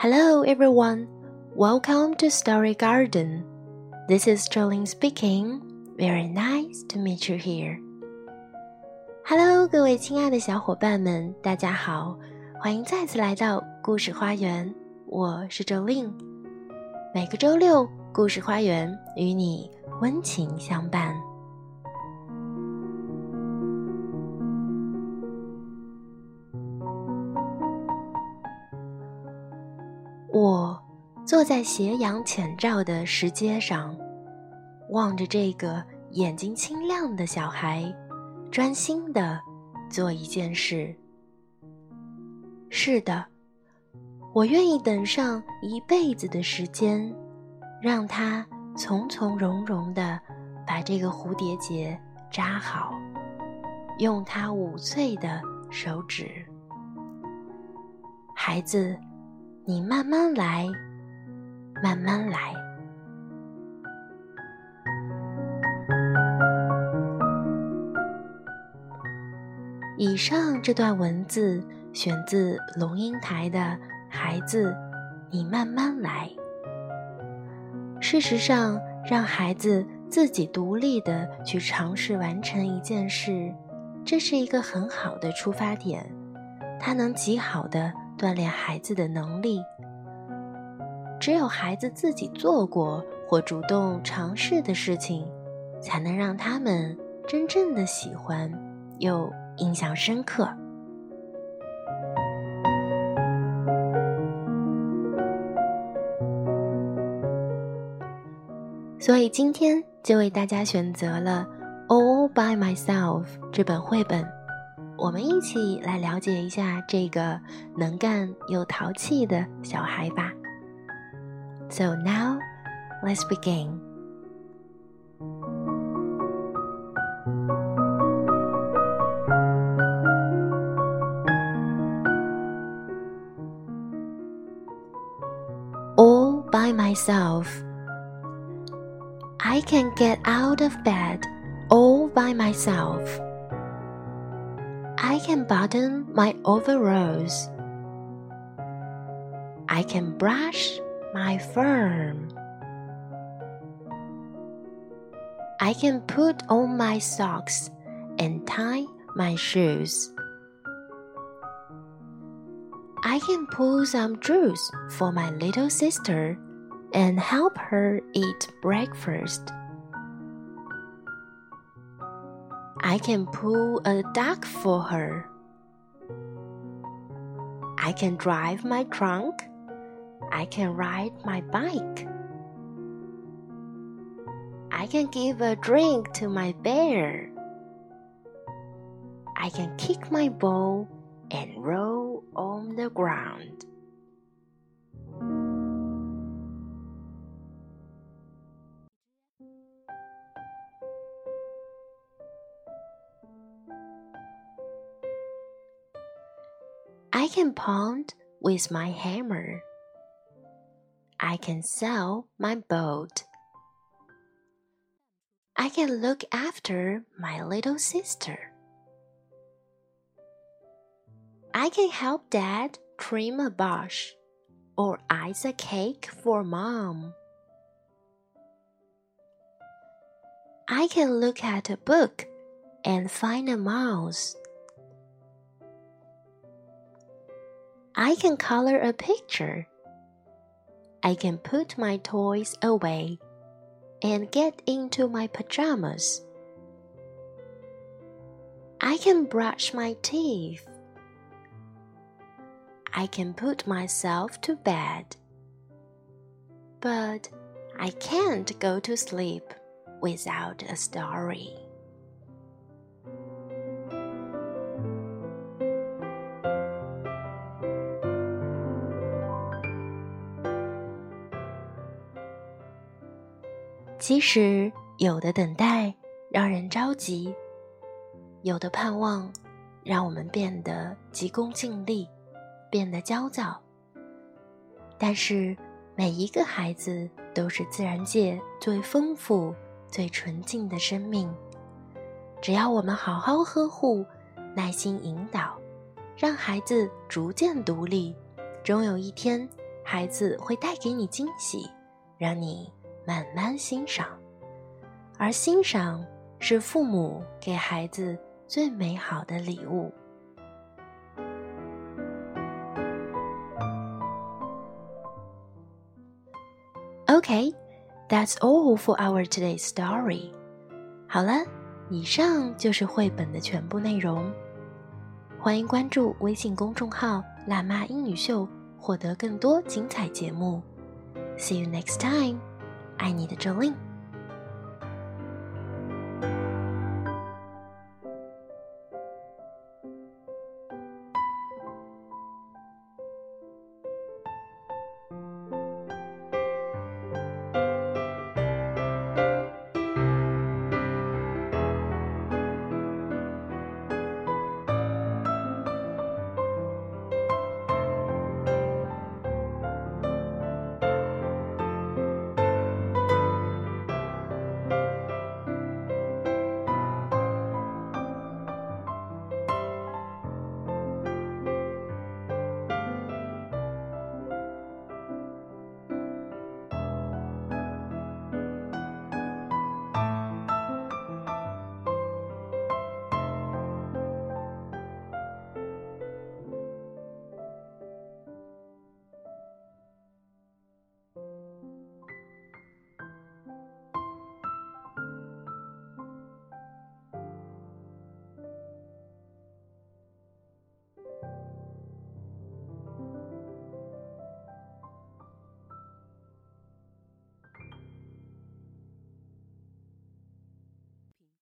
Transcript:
Hello, everyone. Welcome to Story Garden. This is Jolene speaking. Very nice to meet you here. Hello，各位亲爱的小伙伴们，大家好，欢迎再次来到故事花园。我是 Jolene。每个周六，故事花园与你温情相伴。 坐在斜阳浅照的石阶上，望着这个眼睛清亮的小孩，专心的做一件事。是的，我愿意等上一辈子的时间，让他从从容容的把这个蝴蝶结扎好，用他五岁的手指。孩子。你慢慢来，慢慢来。以上这段文字选自龙应台的《孩子，你慢慢来》。事实上，让孩子自己独立的去尝试完成一件事，这是一个很好的出发点，它能极好的。锻炼孩子的能力，只有孩子自己做过或主动尝试的事情，才能让他们真正的喜欢又印象深刻。所以今天就为大家选择了《All by Myself》这本绘本。我们一起来了解一下这个能干又淘气的小孩吧。So now, let's begin. All by myself. I can get out of bed all by myself. I can button my overalls. I can brush my firm. I can put on my socks and tie my shoes. I can pull some juice for my little sister and help her eat breakfast. I can pull a duck for her. I can drive my trunk. I can ride my bike. I can give a drink to my bear. I can kick my ball and roll on the ground. I can pound with my hammer. I can sell my boat. I can look after my little sister. I can help Dad trim a bush or ice a cake for Mom. I can look at a book and find a mouse. I can color a picture. I can put my toys away and get into my pajamas. I can brush my teeth. I can put myself to bed. But I can't go to sleep without a story. 其实，有的等待让人着急，有的盼望让我们变得急功近利，变得焦躁。但是，每一个孩子都是自然界最丰富、最纯净的生命。只要我们好好呵护、耐心引导，让孩子逐渐独立，终有一天，孩子会带给你惊喜，让你慢慢欣赏。而欣赏是父母给孩子最美好的礼物。Okay, that's all for our today's story. 好了，以上就是绘本的全部内容。欢迎关注微信公众号“辣妈英语秀”，获得更多精彩节目。See you next time. 爱你的周令。